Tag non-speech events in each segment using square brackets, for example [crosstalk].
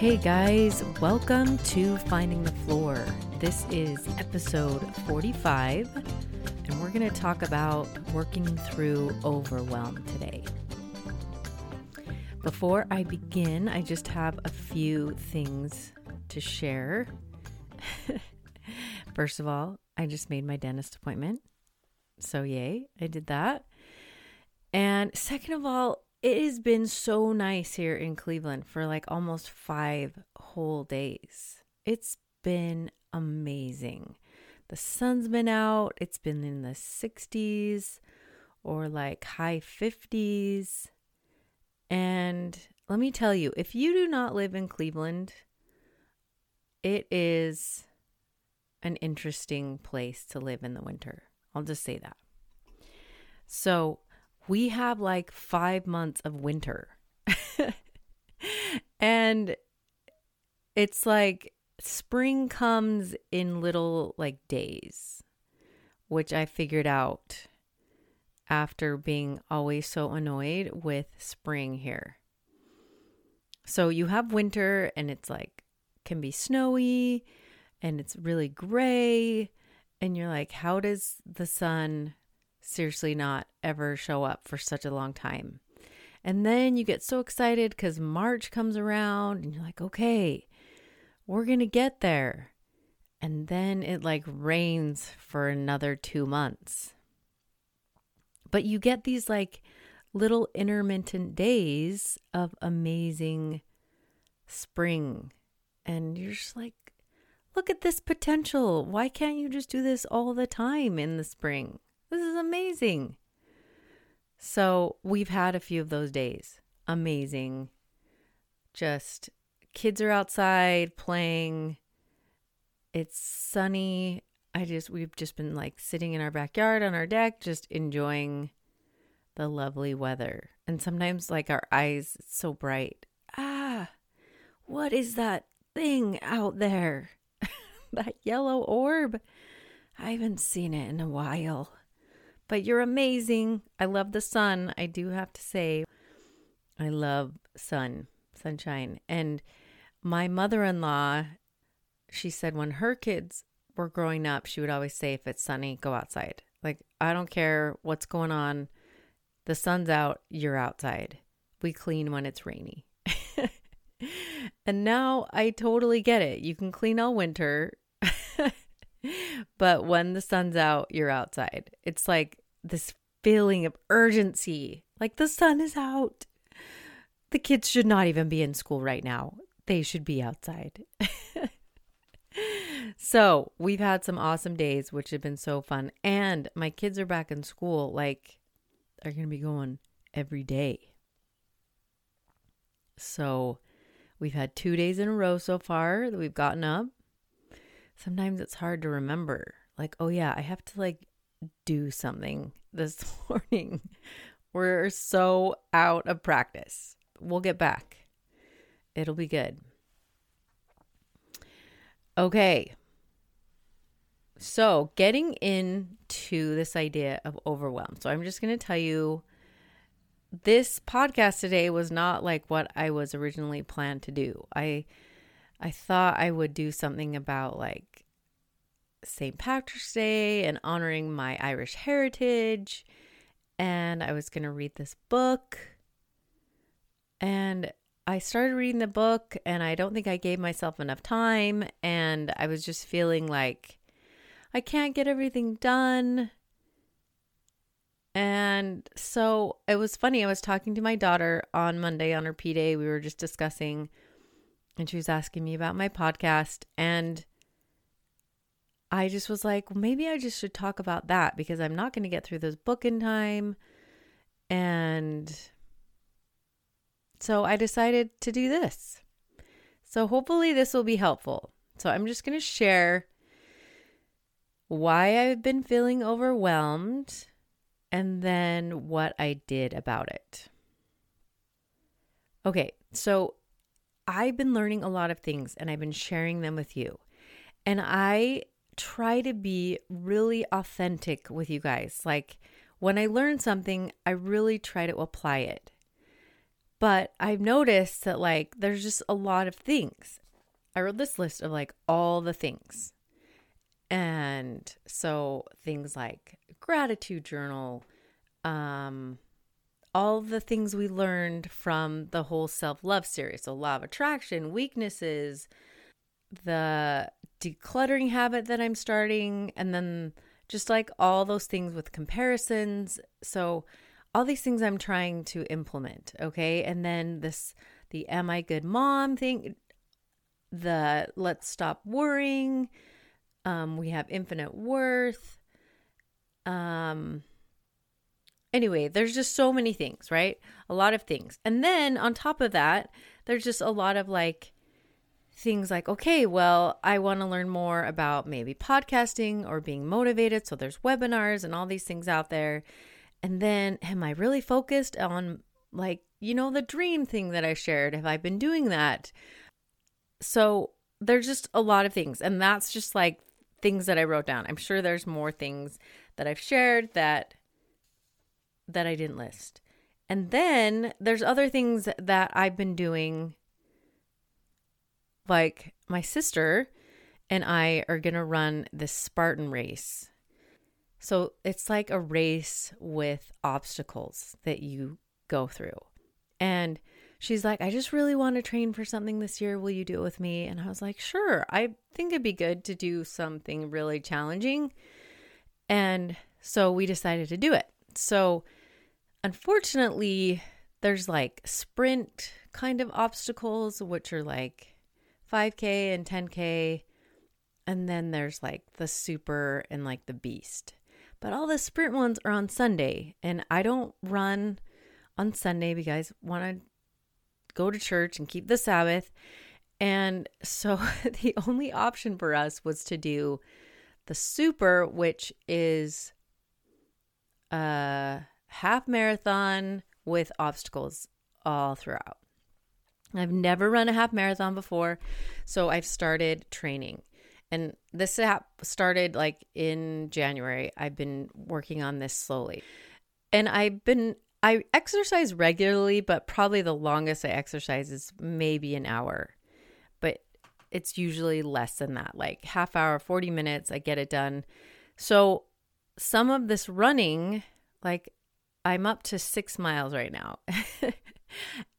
Hey guys, welcome to Finding the Floor. This is episode 45, and we're going to talk about working through overwhelm today. Before I begin, I just have a few things to share. [laughs] First of all, I just made my dentist appointment. So, yay, I did that. And second of all, it has been so nice here in Cleveland for like almost five whole days. It's been amazing. The sun's been out, it's been in the 60s or like high 50s. And let me tell you, if you do not live in Cleveland, it is an interesting place to live in the winter. I'll just say that. So, we have like five months of winter. [laughs] and it's like spring comes in little like days, which I figured out after being always so annoyed with spring here. So you have winter and it's like can be snowy and it's really gray and you're like how does the sun seriously not ever show up for such a long time. And then you get so excited because March comes around and you're like, okay, we're going to get there. And then it like rains for another two months. But you get these like little intermittent days of amazing spring. And you're just like, look at this potential. Why can't you just do this all the time in the spring? This is amazing. So we've had a few of those days. Amazing. Just kids are outside playing. It's sunny. I just, we've just been like sitting in our backyard on our deck, just enjoying the lovely weather. And sometimes, like, our eyes, it's so bright. Ah, what is that thing out there? [laughs] that yellow orb? I haven't seen it in a while. But you're amazing. I love the sun. I do have to say, I love sun, sunshine. And my mother in law, she said when her kids were growing up, she would always say, if it's sunny, go outside. Like, I don't care what's going on. The sun's out, you're outside. We clean when it's rainy. [laughs] and now I totally get it. You can clean all winter. [laughs] but when the sun's out, you're outside. It's like this feeling of urgency. Like the sun is out. The kids should not even be in school right now. They should be outside. [laughs] so, we've had some awesome days, which have been so fun. And my kids are back in school. Like, they're going to be going every day. So, we've had two days in a row so far that we've gotten up. Sometimes it's hard to remember. Like, oh, yeah, I have to like do something this [laughs] morning. We're so out of practice. We'll get back. It'll be good. Okay. So, getting into this idea of overwhelm. So, I'm just going to tell you this podcast today was not like what I was originally planned to do. I I thought I would do something about like St. Patrick's Day and honoring my Irish heritage. And I was going to read this book. And I started reading the book, and I don't think I gave myself enough time. And I was just feeling like I can't get everything done. And so it was funny. I was talking to my daughter on Monday on her P day. We were just discussing, and she was asking me about my podcast. And I just was like, well, maybe I just should talk about that because I'm not going to get through this book in time. And so I decided to do this. So hopefully this will be helpful. So I'm just going to share why I've been feeling overwhelmed and then what I did about it. Okay, so I've been learning a lot of things and I've been sharing them with you. And I try to be really authentic with you guys. Like when I learn something, I really try to apply it. But I've noticed that like there's just a lot of things. I wrote this list of like all the things. And so things like gratitude journal, um, all the things we learned from the whole self love series. So, law of attraction, weaknesses, the decluttering habit that I'm starting, and then just like all those things with comparisons. So, all these things I'm trying to implement. Okay. And then this, the am I good mom thing, the let's stop worrying. Um, we have infinite worth. Um, Anyway, there's just so many things, right? A lot of things. And then on top of that, there's just a lot of like things like, okay, well, I want to learn more about maybe podcasting or being motivated. So there's webinars and all these things out there. And then am I really focused on like, you know, the dream thing that I shared? Have I been doing that? So there's just a lot of things. And that's just like things that I wrote down. I'm sure there's more things that I've shared that that I didn't list. And then there's other things that I've been doing. Like my sister and I are going to run this Spartan race. So it's like a race with obstacles that you go through. And she's like, I just really want to train for something this year. Will you do it with me? And I was like, sure. I think it'd be good to do something really challenging. And so we decided to do it. So unfortunately, there's like sprint kind of obstacles, which are like 5K and 10K. And then there's like the super and like the beast. But all the sprint ones are on Sunday. And I don't run on Sunday because I want to go to church and keep the Sabbath. And so [laughs] the only option for us was to do the super, which is a half marathon with obstacles all throughout. I've never run a half marathon before, so I've started training. And this app started like in January. I've been working on this slowly. And I've been I exercise regularly, but probably the longest I exercise is maybe an hour. But it's usually less than that, like half hour, 40 minutes, I get it done. So some of this running, like I'm up to six miles right now. [laughs]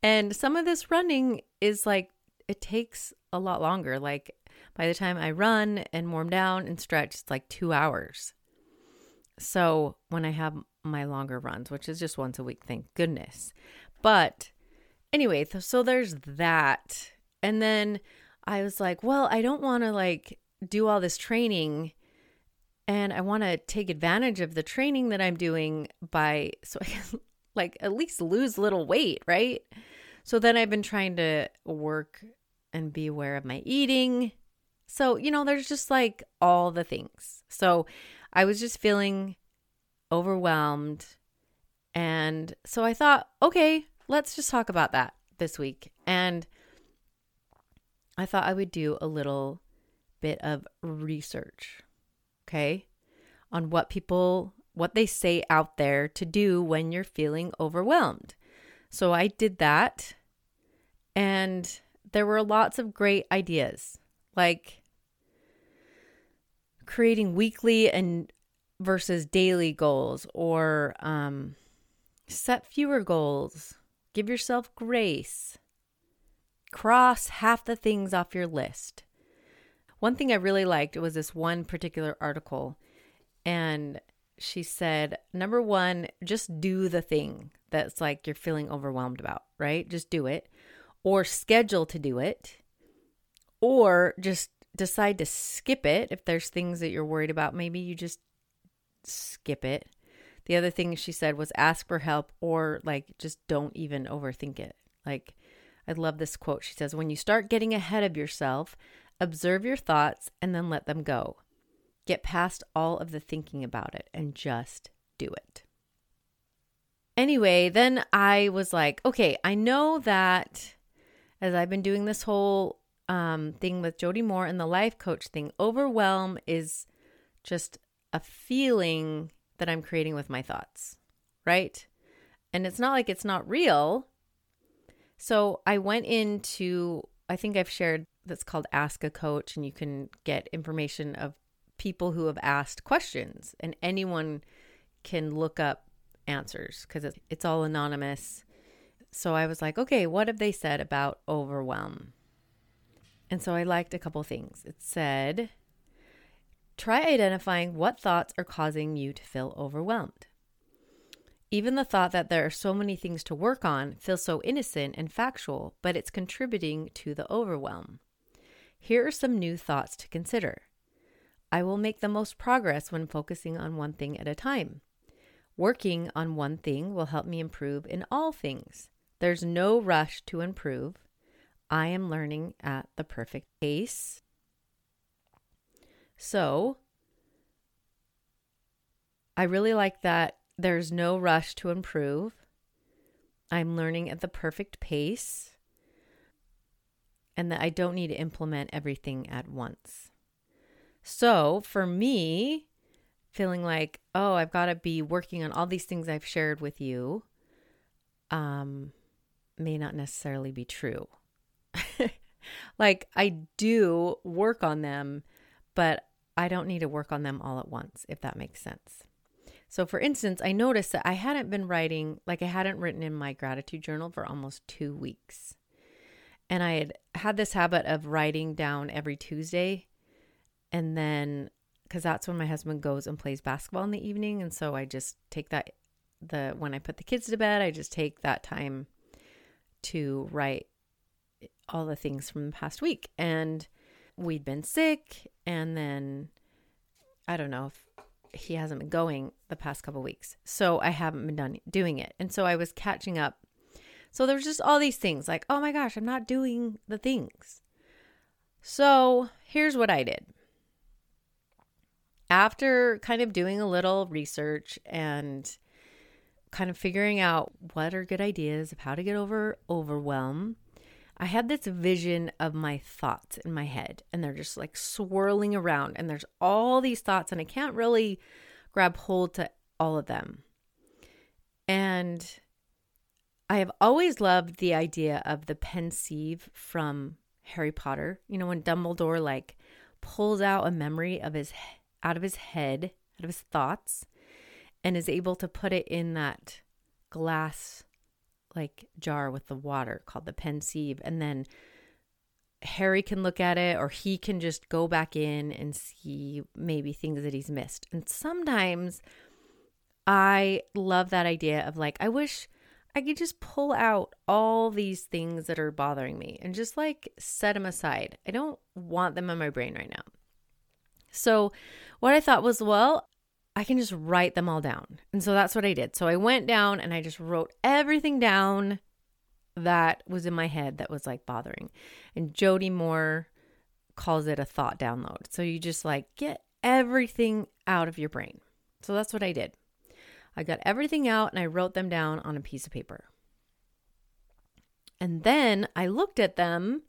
and some of this running is like, it takes a lot longer. Like, by the time I run and warm down and stretch, it's like two hours. So, when I have my longer runs, which is just once a week, thank goodness. But anyway, so there's that. And then I was like, well, I don't want to like do all this training and I want to take advantage of the training that I'm doing by [laughs] so I can like at least lose a little weight, right? So then I've been trying to work and be aware of my eating. So, you know, there's just like all the things. So I was just feeling overwhelmed. And so I thought, okay, let's just talk about that this week. And I thought I would do a little bit of research okay, on what people, what they say out there to do when you're feeling overwhelmed. So I did that, and there were lots of great ideas, like creating weekly and versus daily goals, or um, set fewer goals, give yourself grace, cross half the things off your list. One thing I really liked was this one particular article, and she said, number one, just do the thing that's like you're feeling overwhelmed about, right? Just do it, or schedule to do it, or just decide to skip it if there's things that you're worried about. Maybe you just skip it. The other thing she said was ask for help or like just don't even overthink it. Like, I love this quote. She says, When you start getting ahead of yourself, observe your thoughts and then let them go. Get past all of the thinking about it and just do it. Anyway, then I was like, okay, I know that as I've been doing this whole um, thing with Jody Moore and the life coach thing, overwhelm is just a feeling that I'm creating with my thoughts, right? And it's not like it's not real. So I went into, I think I've shared that's called Ask a Coach, and you can get information of people who have asked questions, and anyone can look up answers because it's, all anonymous. So I was like, okay, what have they said about overwhelm? And so I liked a couple things. It said, try identifying what thoughts are causing you to feel overwhelmed. Even the thought that there are so many things to work on feels so innocent and factual, but it's contributing to the overwhelm. Here are some new thoughts to consider. I will make the most progress when focusing on one thing at a time. Working on one thing will help me improve in all things. There's no rush to improve. I am learning at the perfect pace. So, I really like that there's no rush to improve. I'm learning at the perfect pace and that I don't need to implement everything at once. So, for me, feeling like, oh, I've got to be working on all these things I've shared with you, um, may not necessarily be true. [laughs] like, I do work on them, but I don't need to work on them all at once, if that makes sense. So, for instance, I noticed that I hadn't been writing, like, I hadn't written in my gratitude journal for almost two weeks. And I had had this habit of writing down every Tuesday. And then, because that's when my husband goes and plays basketball in the evening. And so I just take that, the, when I put the kids to bed, I just take that time to write all the things from the past week. And we'd been sick. And then I don't know if he hasn't been going the past couple weeks. So I haven't been done doing it. And so I was catching up so there's just all these things like, oh my gosh, I'm not doing the things. So here's what I did. After kind of doing a little research and kind of figuring out what are good ideas of how to get over overwhelm, I had this vision of my thoughts in my head, and they're just like swirling around, and there's all these thoughts, and I can't really grab hold to all of them. And I have always loved the idea of the Pensieve from Harry Potter. You know, when Dumbledore like pulls out a memory of his out of his head, out of his thoughts, and is able to put it in that glass like jar with the water called the Pensieve, and then Harry can look at it or he can just go back in and see maybe things that he's missed. And sometimes I love that idea of like, I wish I could just pull out all these things that are bothering me and just like set them aside. I don't want them in my brain right now. So, what I thought was, well, I can just write them all down. And so that's what I did. So, I went down and I just wrote everything down that was in my head that was like bothering. And Jody Moore calls it a thought download. So, you just like get everything out of your brain. So, that's what I did. I got everything out and I wrote them down on a piece of paper. And then I looked at them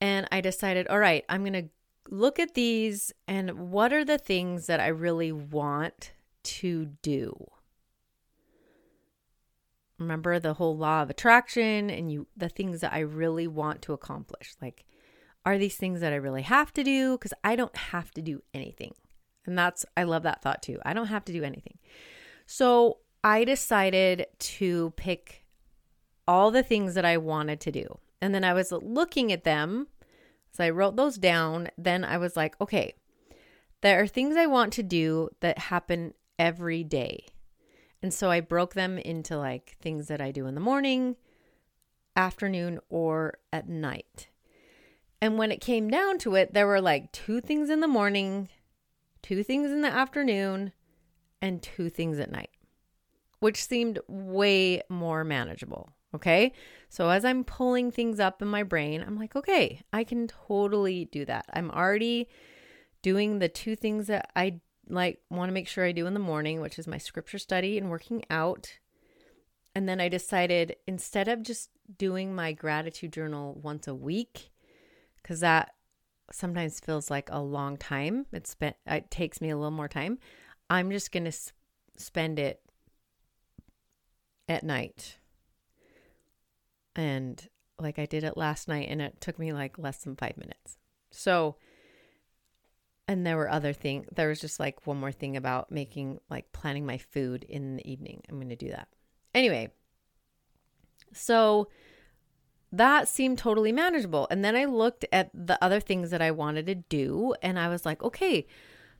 and I decided, all right, I'm going to look at these and what are the things that I really want to do? Remember the whole law of attraction and you the things that I really want to accomplish. Like are these things that I really have to do cuz I don't have to do anything. And that's I love that thought too. I don't have to do anything. So I decided to pick all the things that I wanted to do. And then I was looking at them. So I wrote those down. Then I was like, okay, there are things I want to do that happen every day. And so I broke them into like things that I do in the morning, afternoon, or at night. And when it came down to it, there were like two things in the morning, two things in the afternoon, and two things at night. which seemed way more manageable. Okay. So as I'm pulling things up in my brain, I'm like, okay, I can totally do that. I'm already doing the two things that I like want to make sure I do in the morning, which is my scripture study and working out. And then I decided instead of just doing my gratitude journal once a week, because that sometimes feels like a long time. It spent it takes me a little more time. I'm just going to s- spend it at night. And like I did it last night and it took me like less than 5 minutes. So and there were other things. There was just like one more thing about making like planning my food in the evening. I'm going to do that. Anyway, so that seemed totally manageable. And then I looked at the other things that I wanted to do and I was like, okay,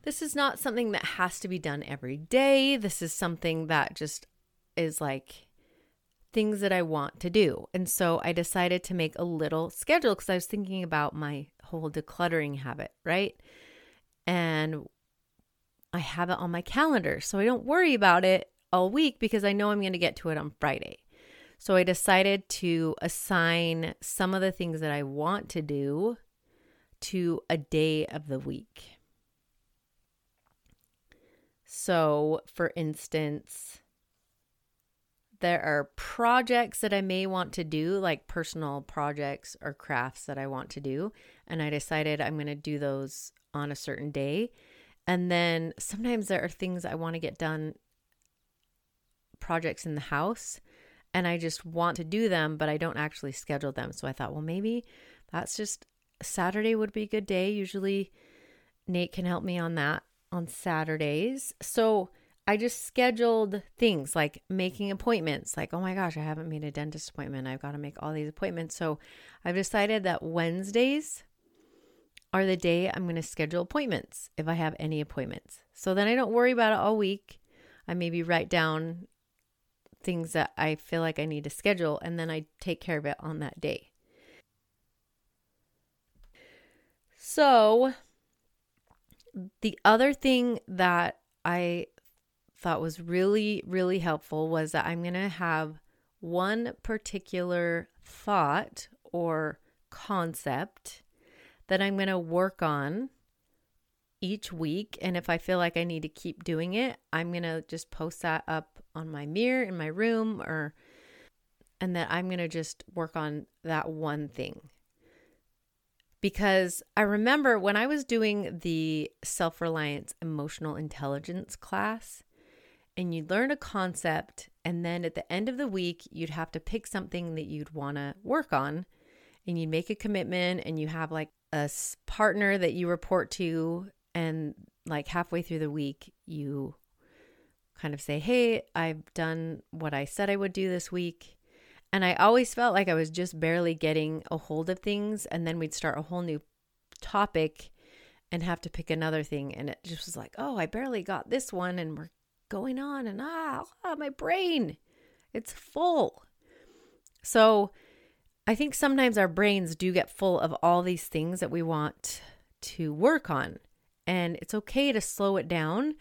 this is not something that has to be done every day. This is something that just is like things that I want to do. And so I decided to make a little schedule because I was thinking about my whole decluttering habit, right? And I have it on my calendar. So I don't worry about it all week because I know I'm going to get to it on Friday. So I decided to assign some of the things that I want to do to a day of the week. So, for instance, there are projects that I may want to do, like personal projects or crafts that I want to do. And I decided I'm going to do those on a certain day. And then sometimes there are things I want to get done, projects in the house, and I just want to do them, but I don't actually schedule them. So I thought, well, maybe that's just Saturday would be a good day. Usually Nate can help me on that on Saturdays. So I just scheduled things like making appointments. Like, oh my gosh, I haven't made a dentist appointment. I've got to make all these appointments. So I've decided that Wednesdays are the day I'm going to schedule appointments if I have any appointments. So then I don't worry about it all week. I maybe write down things that I feel like I need to schedule and then I take care of it on that day. So the other thing that I thought was really, really helpful was that I'm going to have one particular thought or concept that I'm going to work on each week. And if I feel like I need to keep doing it, I'm going to just post that up on my mirror in my room or, and that I'm going to just work on that one thing. Because I remember when I was doing the self reliance emotional intelligence class, and you'd learn a concept, and then at the end of the week, you'd have to pick something that you'd want to work on, and you'd make a commitment, and you have like a partner that you report to and like halfway through the week you kind of say hey i've done what i said i would do this week. And i always felt like i was just barely getting a hold of things and then we'd start a whole new topic and have to pick another thing and it just was like oh i barely got this one and we're going on and ah, ah my brain it's full so I think sometimes our brains do get full of all these things that we want to work on. And it's okay to slow it down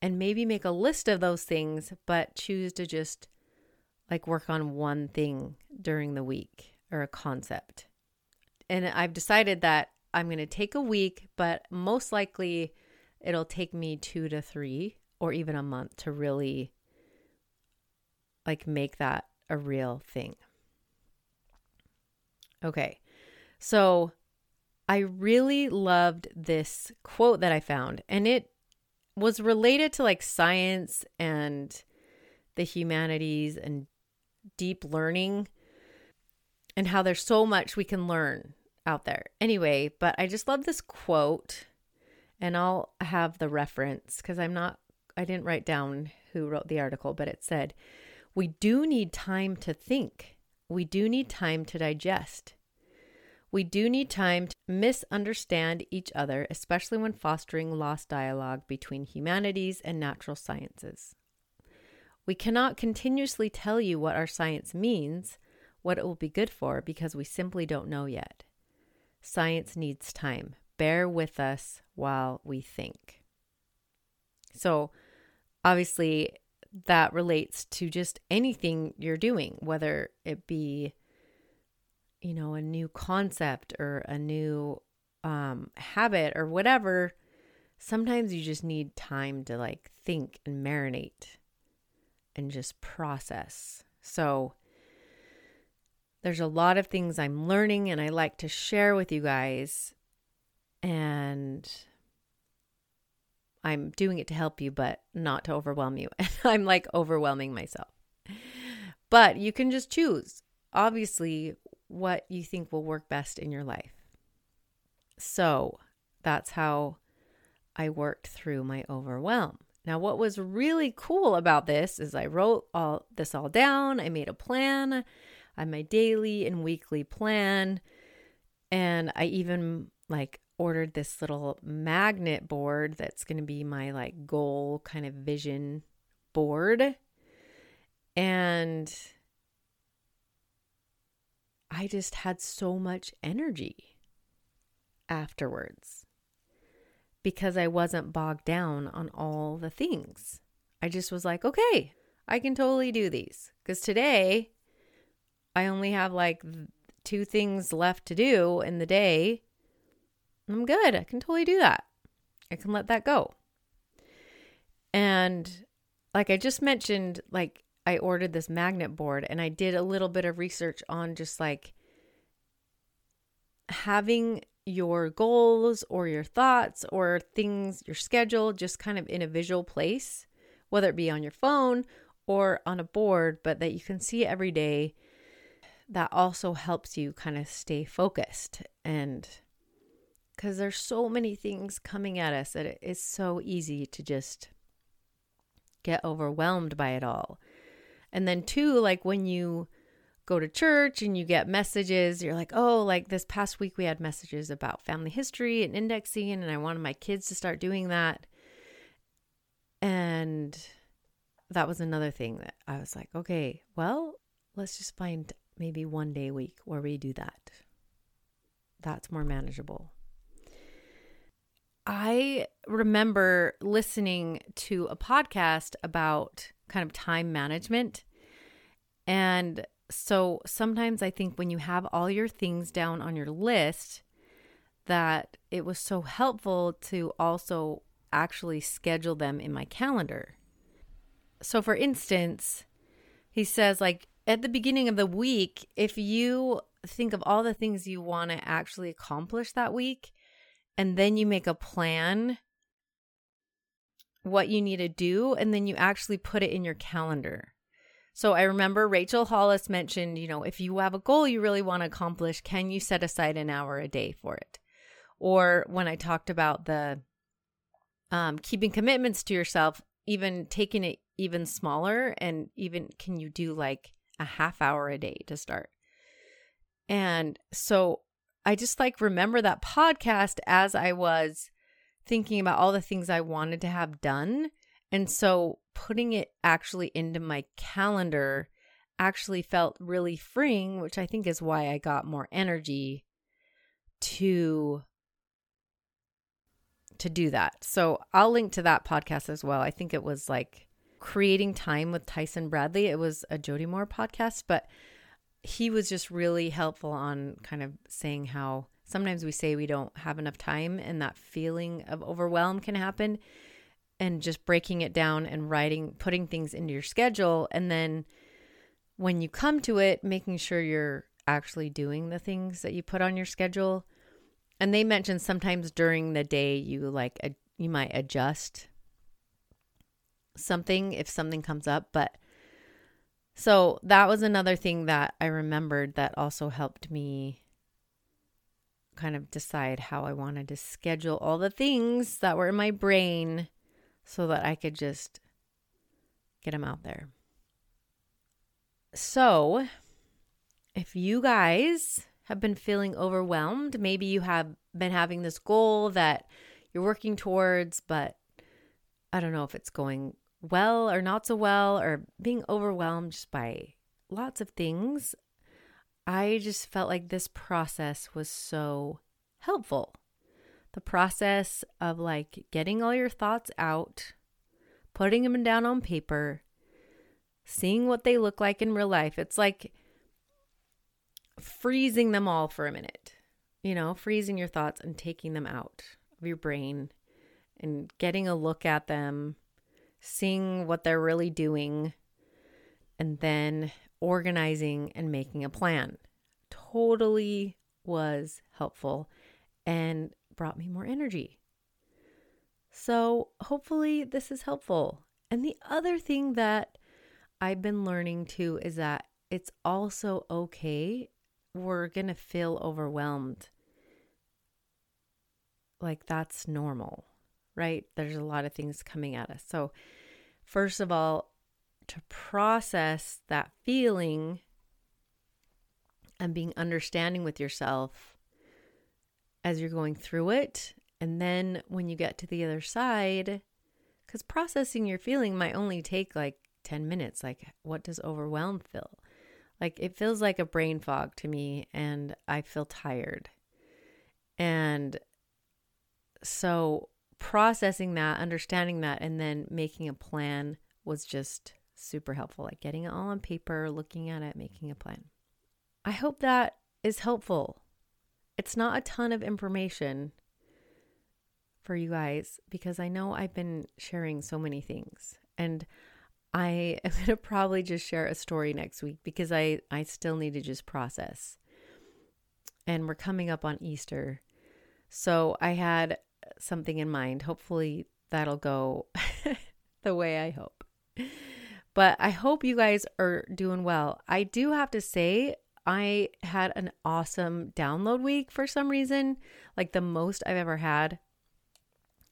and maybe make a list of those things, but choose to just like work on one thing during the week or a concept. And I've decided that I'm going to take a week, but most likely it'll take me two to three or even a month to really like make that a real thing. Okay. So I really loved this quote that I found, and it was related to like science and the humanities and deep learning and how there's so much we can learn out there. Anyway, but I just love this quote and I'll have the reference because I'm not, I didn't write down who wrote the article, but it said, We do need time to think we do need time to digest. We do need time to misunderstand each other, especially when fostering lost dialogue between humanities and natural sciences. We cannot continuously tell you what our science means, what it will be good for, because we simply don't know yet. Science needs time. Bear with us while we think. So, obviously, that relates to just anything you're doing, whether it be, you know, a new concept or a new um, habit or whatever. Sometimes you just need time to like think and marinate and just process. So, there's a lot of things I'm learning and I like to share with you guys. And I'm doing it to help you, but not to overwhelm you. [laughs] And I'm like overwhelming myself. But you can just choose, obviously, what you think will work best in your life. So that's how I worked through my overwhelm. Now, what was really cool about this is I wrote all this all down. I made a plan. I my daily and weekly plan. And I even like ordered this little magnet board that's going to be my like goal kind of vision board. And I just had so much energy afterwards because I wasn't bogged down on all the things. I just was like, okay, I can totally do these. Because today, I only have like two things left to do in the day. I'm good. I can totally do that. I can let that go. And like I just mentioned, like I ordered this magnet board and I did a little bit of research on just like having your goals or your thoughts or things, your schedule, just kind of in a visual place, whether it be on your phone or on a board, but that you can see every day that also helps you kind of stay focused and because there's so many things coming at us that it is so easy to just get overwhelmed by it all. And then, two, like when you go to church and you get messages, you're like, oh, like this past week we had messages about family history and indexing, and I wanted my kids to start doing that. And that was another thing that I was like, okay, well, let's just find maybe one day a week where we do that. That's more manageable. I remember listening to a podcast about kind of time management. And so sometimes I think when you have all your things down on your list, that it was so helpful to also actually schedule them in my calendar. So, for instance, he says, like, at the beginning of the week, if you think of all the things you want to actually accomplish that week, and then you make a plan what you need to do, and then you actually put it in your calendar. So I remember Rachel Hollis mentioned, you know, if you have a goal you really want to accomplish, can you set aside an hour a day for it? Or when I talked about the um, keeping commitments to yourself, even taking it even smaller, and even can you do like a half hour a day to start. And so I just like remember that podcast as I was thinking about all the things I wanted to have done. And so putting it actually into my calendar actually felt really freeing, which I think is why I got more energy to to do that. So I'll link to that podcast as well. I think it was like creating time with Tyson Bradley. It was a Jody Moore podcast, but he was just really helpful on kind of saying how sometimes we say we don't have enough time and that feeling of overwhelm can happen and just breaking it down and writing putting things into your schedule and then when you come to it making sure you're actually doing the things that you put on your schedule and they mentioned sometimes during the day you like you might adjust something if something comes up. But so that was another thing that I remembered that also helped me kind of decide how I wanted to schedule all the things that were in my brain so that I could just get them out there. So, if you guys have been feeling overwhelmed, maybe you have been having this goal that you're working towards, but I don't know if it's going well or not so well or being overwhelmed just by lots of things, I just felt like this process was so helpful. The process of like getting all your thoughts out, putting them down on paper, seeing what they look like in real life. It's like freezing them all for a minute, you know, freezing your thoughts and taking them out of your brain and getting a look at them, seeing what they're really doing, and then organizing and making a plan. Totally was helpful and brought me more energy. So, hopefully, this is helpful. And the other thing that I've been learning too is that it's also okay. We're going to feel overwhelmed. Like, that's normal, right? There's a lot of things coming at us. So, first of all, to process that feeling and being understanding with yourself as you're going through it. And then when you get to the other side, because processing your feeling might only take like 10 minutes. Like, what does overwhelm feel? Like, it feels like a brain fog to me, and I feel tired. And so, processing that, understanding that, and then making a plan was just super helpful. Like, getting it all on paper, looking at it, making a plan. I hope that is helpful. It's not a ton of information for you guys because I know I've been sharing so many things. And I [laughs] am going to probably just share a story next week because I, I still need to just process. And we're coming up on Easter. So I had something in mind. Hopefully that'll go [laughs] the way I hope. But I hope you guys are doing well. I do have to say, I had an awesome download week for some reason, like the most I've ever had.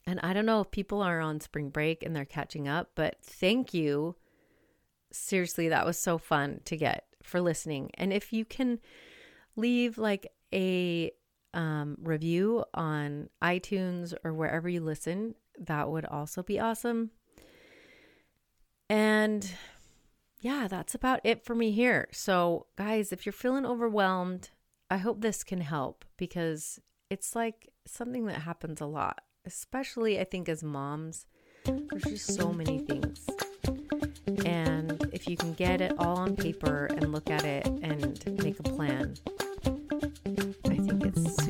And I don't know if people are on spring break and they're catching up, but thank you. Seriously, that was so fun to get for listening. And if you can leave like a um, review on iTunes or wherever you listen, that would also be awesome. And yeah, that's about it for me here. So, guys, if you're feeling overwhelmed, I hope this can help because it's like something that happens a lot, especially I think as moms. There's just so many things. And if you can get it all on paper and look at it and make a plan, I think it's.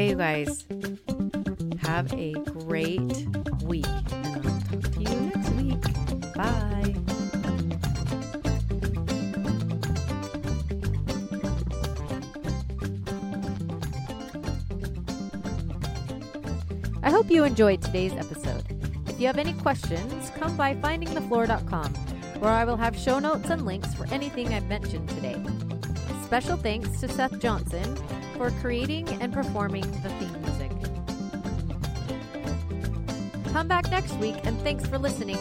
Okay, you guys, have a great week. And I'll talk to you next week. Bye. I hope you enjoyed today's episode. If you have any questions, come by findingthefloor.com, where I will have show notes and links for anything I've mentioned today. Special thanks to Seth Johnson for creating and performing the theme music. Come back next week, and thanks for listening.